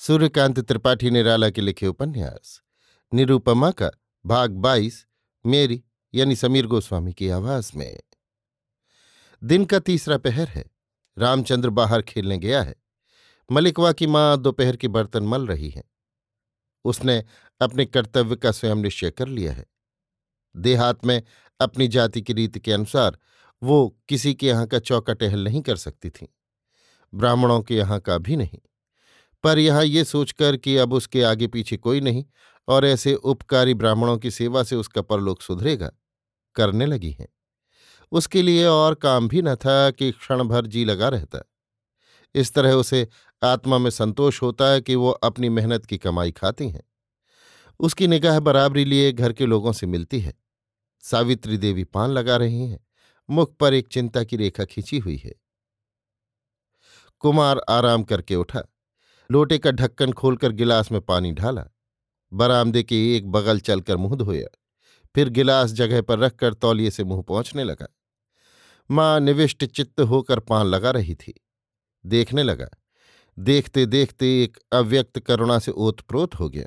सूर्यकांत त्रिपाठी निराला के लिखे उपन्यास निरूपमा का भाग बाईस, मेरी, यानी समीर गोस्वामी की आवाज़ में। दिन का तीसरा पहर है, रामचंद्र बाहर खेलने गया है, मलिकवा की माँ दोपहर के बर्तन मल रही है। उसने अपने कर्तव्य का स्वयं निश्चय कर लिया है। देहात में अपनी जाति की रीति के अनुसार वो किसी के यहाँ का चौका टहल नहीं कर सकती थी। ब्राह्मणों के यहाँ का भी नहीं। पर यहाँ ये सोचकर कि अब उसके आगे पीछे कोई नहीं और ऐसे उपकारी ब्राह्मणों की सेवा से उसका परलोक सुधरेगा, करने लगी हैं। उसके लिए और काम भी न था कि क्षण भर जी लगा रहता। इस तरह उसे आत्मा में संतोष होता है कि वो अपनी मेहनत की कमाई खाती हैं। उसकी निगाह बराबरी लिए घर के लोगों से मिलती है। सावित्री देवी पान लगा रही हैं। मुख पर एक चिंता की रेखा खींची हुई है। कुमार आराम करके उठा। लोटे का ढक्कन खोलकर गिलास में पानी ढाला। बरामदे के एक बगल चलकर मुँह धोया। फिर गिलास जगह पर रखकर तौलिए से मुँह पहुँचने लगा। माँ निविष्ट चित्त होकर पान लगा रही थी। देखने लगा। देखते देखते एक अव्यक्त करुणा से ओतप्रोत हो गया।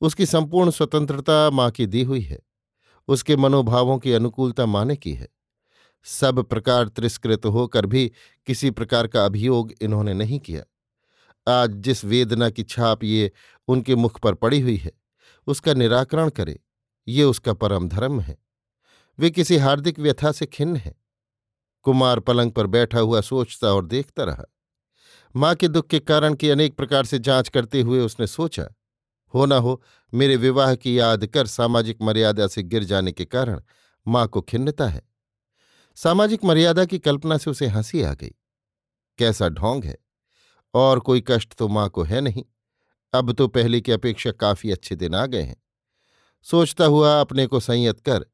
उसकी संपूर्ण स्वतंत्रता माँ की दी हुई है। उसके मनोभावों की अनुकूलता माने की है। सब प्रकार तिरस्कृत होकर भी किसी प्रकार का अभियोग इन्होंने नहीं किया। आज जिस वेदना की छाप ये उनके मुख पर पड़ी हुई है, उसका निराकरण करे, ये उसका परम धर्म है। वे किसी हार्दिक व्यथा से खिन्न है। कुमार पलंग पर बैठा हुआ सोचता और देखता रहा। माँ के दुख के कारण की अनेक प्रकार से जाँच करते हुए उसने सोचा, हो ना हो, मेरे विवाह की याद कर सामाजिक मर्यादा से गिर जाने के कारण माँ को खिन्नता है। सामाजिक मर्यादा की कल्पना से उसे हँसी आ गई। कैसा ढोंग है। और कोई कष्ट तो माँ को है नहीं। अब तो पहले की अपेक्षा काफ़ी अच्छे दिन आ गए हैं। सोचता हुआ अपने को संयत कर,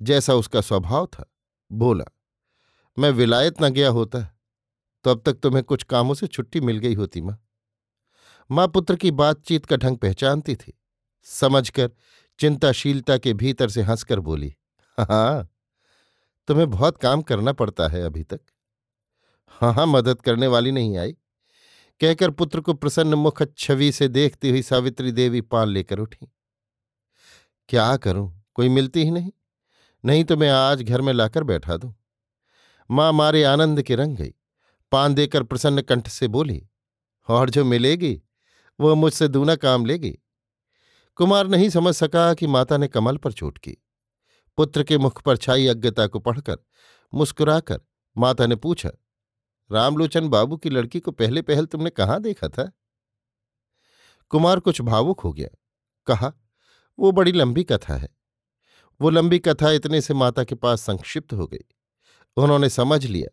जैसा उसका स्वभाव था, बोला, मैं विलायत न गया होता तो अब तक तुम्हें कुछ कामों से छुट्टी मिल गई होती माँ। माँ पुत्र की बातचीत का ढंग पहचानती थी। समझकर, चिंताशीलता के भीतर से हंसकर बोली हाँ तुम्हें बहुत काम करना पड़ता है अभी तक। हाँ हाँ मदद करने वाली नहीं आई। कहकर पुत्र को प्रसन्न मुख छवि से देखती हुई सावित्री देवी पान लेकर उठी। क्या करूँ? कोई मिलती ही नहीं। नहीं तो मैं आज घर में लाकर बैठा दूँ। माँ मारे आनंद के रंग गई। पान देकर प्रसन्न कंठ से बोली, और जो मिलेगी वह मुझसे दूना काम लेगी। कुमार नहीं समझ सका कि माता ने कमल पर चोट की। पुत्र के मुख पर छाई अज्ञता को पढ़कर मुस्कुराकर माता ने पूछा रामलोचन बाबू की लड़की को पहले पहल तुमने कहाँ देखा था? कुमार कुछ भावुक हो गया। कहा, वो बड़ी लंबी कथा है। वो लंबी कथा इतने से माता के पास संक्षिप्त हो गई। उन्होंने समझ लिया,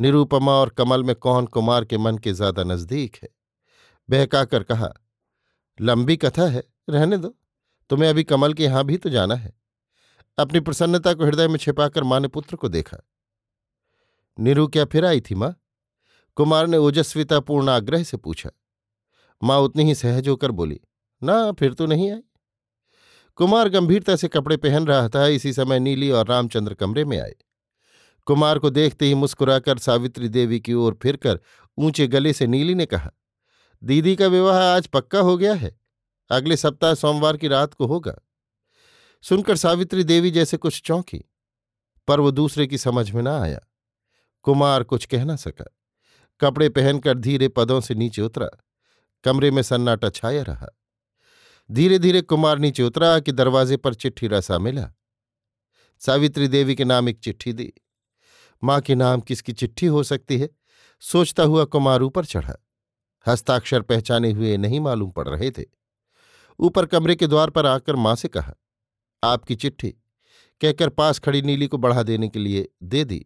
निरूपमा और कमल में कौन कुमार के मन के ज़्यादा नज़दीक है। बहकाकर कहा, लंबी कथा है, रहने दो। तुम्हें अभी कमल के यहाँ भी तो जाना है। अपनी प्रसन्नता को हृदय में छिपाकर माँ ने पुत्र को देखा। नीरू क्या फिर आई थी माँ? कुमार ने ओजस्वितापूर्ण आग्रह से पूछा। माँ उतनी ही सहज होकर बोली, ना, फिर तो नहीं आई? कुमार गंभीरता से कपड़े पहन रहा था, इसी समय नीली और रामचंद्र कमरे में आए। कुमार को देखते ही मुस्कुराकर सावित्री देवी की ओर फिरकर ऊँचे गले से नीली ने कहा, दीदी का विवाह आज पक्का हो गया है। अगले सप्ताह सोमवार की रात को होगा। सुनकर सावित्री देवी जैसे कुछ चौंकी, पर वो दूसरे की समझ में ना आया। कुमार कुछ कह ना सका। कपड़े पहनकर धीरे पदों से नीचे उतरा। कमरे में सन्नाटा छाया रहा। धीरे धीरे कुमार नीचे उतरा कि दरवाजे पर चिट्ठी रसा मिला। सावित्री देवी के नाम एक चिट्ठी दी। माँ के नाम किसकी चिट्ठी हो सकती है? सोचता हुआ कुमार ऊपर चढ़ा। हस्ताक्षर पहचाने हुए नहीं मालूम पड़ रहे थे। ऊपर कमरे के द्वार पर आकर माँ से कहा, आपकी चिट्ठी। कहकर पास खड़ी नीली को बढ़ा देने के लिए दे दी।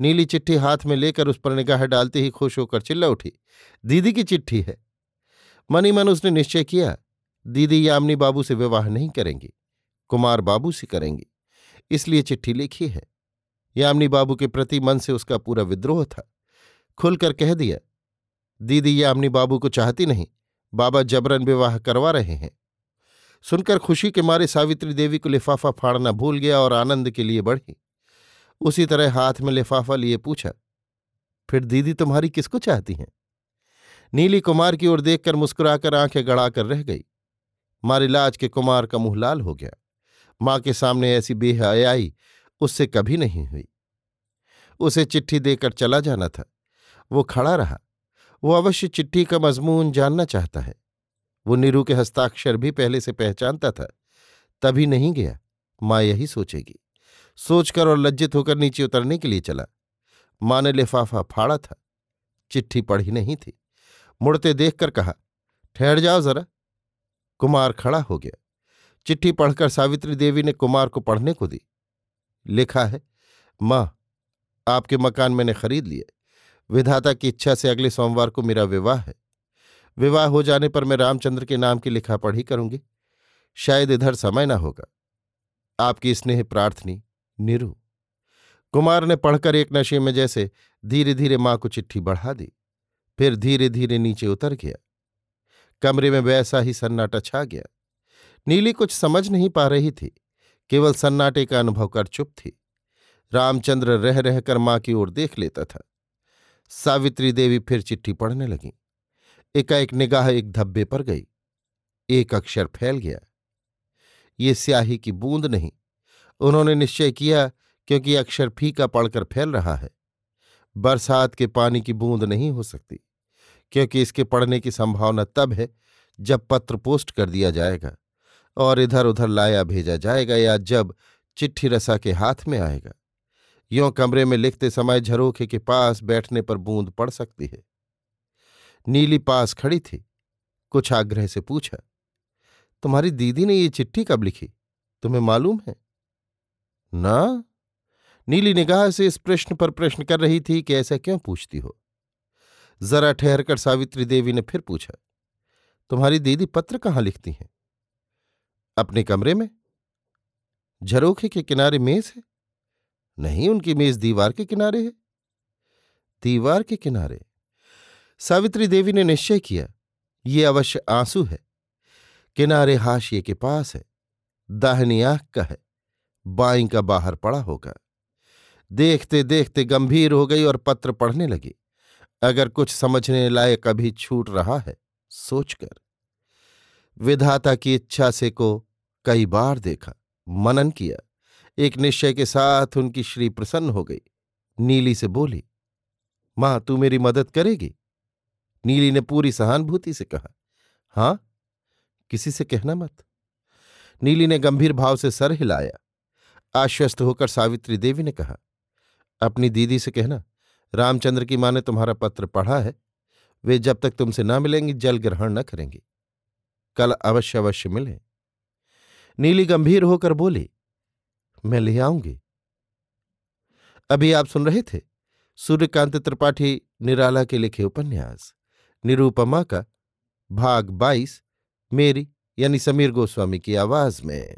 नीली चिट्ठी हाथ में लेकर उस पर निगाह डालते ही खुश होकर चिल्ला उठी, दीदी की चिट्ठी है। मनी मन उसने निश्चय किया, दीदी यामिनी बाबू से विवाह नहीं करेंगी, कुमार बाबू से करेंगी, इसलिए चिट्ठी लिखी है। यामिनी बाबू के प्रति मन से उसका पूरा विद्रोह था। खुलकर कह दिया, दीदी यामिनी बाबू को चाहती नहीं, बाबा जबरन विवाह करवा रहे हैं। सुनकर खुशी के मारे सावित्री देवी को लिफाफा फाड़ना भूल गया और आनंद के लिए बढ़ी। उसी तरह हाथ में लिफाफा लिए पूछा, फिर दीदी तुम्हारी किसको चाहती हैं? नीली कुमार की ओर देखकर मुस्कुराकर आँखें गड़ाकर रह गई। मारिलाज के कुमार का मुँह लाल हो गया। माँ के सामने ऐसी बेहयाई उससे कभी नहीं हुई। उसे चिट्ठी देकर चला जाना था। वो खड़ा रहा। वो अवश्य चिट्ठी का मजमून जानना चाहता है। वो नीरू के हस्ताक्षर भी पहले से पहचानता था। तभी नहीं गया। माँ यही सोचेगी। सोचकर और लज्जित होकर नीचे उतरने के लिए चला। माँ ने लिफाफा फाड़ा था। चिट्ठी पढ़ी नहीं थी। मुड़ते देखकर कहा, ठहर जाओ जरा। कुमार खड़ा हो गया। चिट्ठी पढ़कर सावित्री देवी ने कुमार को पढ़ने को दी। लिखा है, माँ, आपके मकान मैंने खरीद लिए। विधाता की इच्छा से अगले सोमवार को मेरा विवाह है। विवाह हो जाने पर मैं रामचंद्र के नाम की लिखा पढ़ी करूँगी। शायद इधर समय न होगा। आपकी स्नेह प्रार्थनी निरु। कुमार ने पढ़कर एक नशे में जैसे धीरे धीरे माँ को चिट्ठी बढ़ा दी, फिर धीरे धीरे नीचे उतर गया। कमरे में वैसा ही सन्नाटा छा गया। नीली कुछ समझ नहीं पा रही थी, केवल सन्नाटे का अनुभव कर चुप थी। रामचंद्र रह रहकर माँ की ओर देख लेता था। सावित्री देवी फिर चिट्ठी पढ़ने लगी। एकाएक निगाह एक धब्बे पर गई। एक अक्षर फैल गया। ये स्याही की बूंद नहीं। उन्होंने निश्चय किया क्योंकि अक्षर फीका पड़कर फैल रहा है। बरसात के पानी की बूंद नहीं हो सकती, क्योंकि इसके पड़ने की संभावना तब है जब पत्र पोस्ट कर दिया जाएगा और इधर उधर लाया भेजा जाएगा या जब चिट्ठी रसा के हाथ में आएगा। यों कमरे में लिखते समय झरोखे के पास बैठने पर बूंद पड़ सकती है। नीली पास खड़ी थी, कुछ आग्रह से पूछा, तुम्हारी दीदी ने ये चिट्ठी कब लिखी? तुम्हें मालूम है? ना? नीली निगाह से इस प्रश्न पर प्रश्न कर रही थी कि ऐसा क्यों पूछती हो? जरा ठहरकर सावित्री देवी ने फिर पूछा, तुम्हारी दीदी पत्र कहाँ लिखती हैं? अपने कमरे में? झरोखे के किनारे मेज है? नहीं, उनकी मेज दीवार के किनारे है। दीवार के किनारे? सावित्री देवी ने निश्चय किया, ये अवश्य आँसू है। किनारे हाशिए के पास है, दाहिनी आँख का है। बाई का बाहर पड़ा होगा। देखते देखते गंभीर हो गई और पत्र पढ़ने लगी। अगर कुछ समझने लायक अभी छूट रहा है, सोचकर। विधाता की इच्छा से को कई बार देखा, मनन किया। एक निश्चय के साथ उनकी श्री प्रसन्न हो गई। नीली से बोली, माँ, तू मेरी मदद करेगी? नीली ने पूरी सहानुभूति से कहा, हाँ, किसी से कहना मत। नीली ने गंभीर भाव से सर हिलाया। आश्वस्त होकर सावित्री देवी ने कहा, अपनी दीदी से कहना, रामचंद्र की माँ ने तुम्हारा पत्र पढ़ा है। वे जब तक तुमसे न मिलेंगी, जल ग्रहण न करेंगी। कल अवश्य अवश्य मिले। नीली गंभीर होकर बोली, मैं ले आऊँगी। अभी आप सुन रहे थे सूर्यकांत त्रिपाठी, निराला के लिखे उपन्यास, निरूपमा का, भाग बाईस, मेरी, यानी समीर गोस्वामी की आवाज़ में।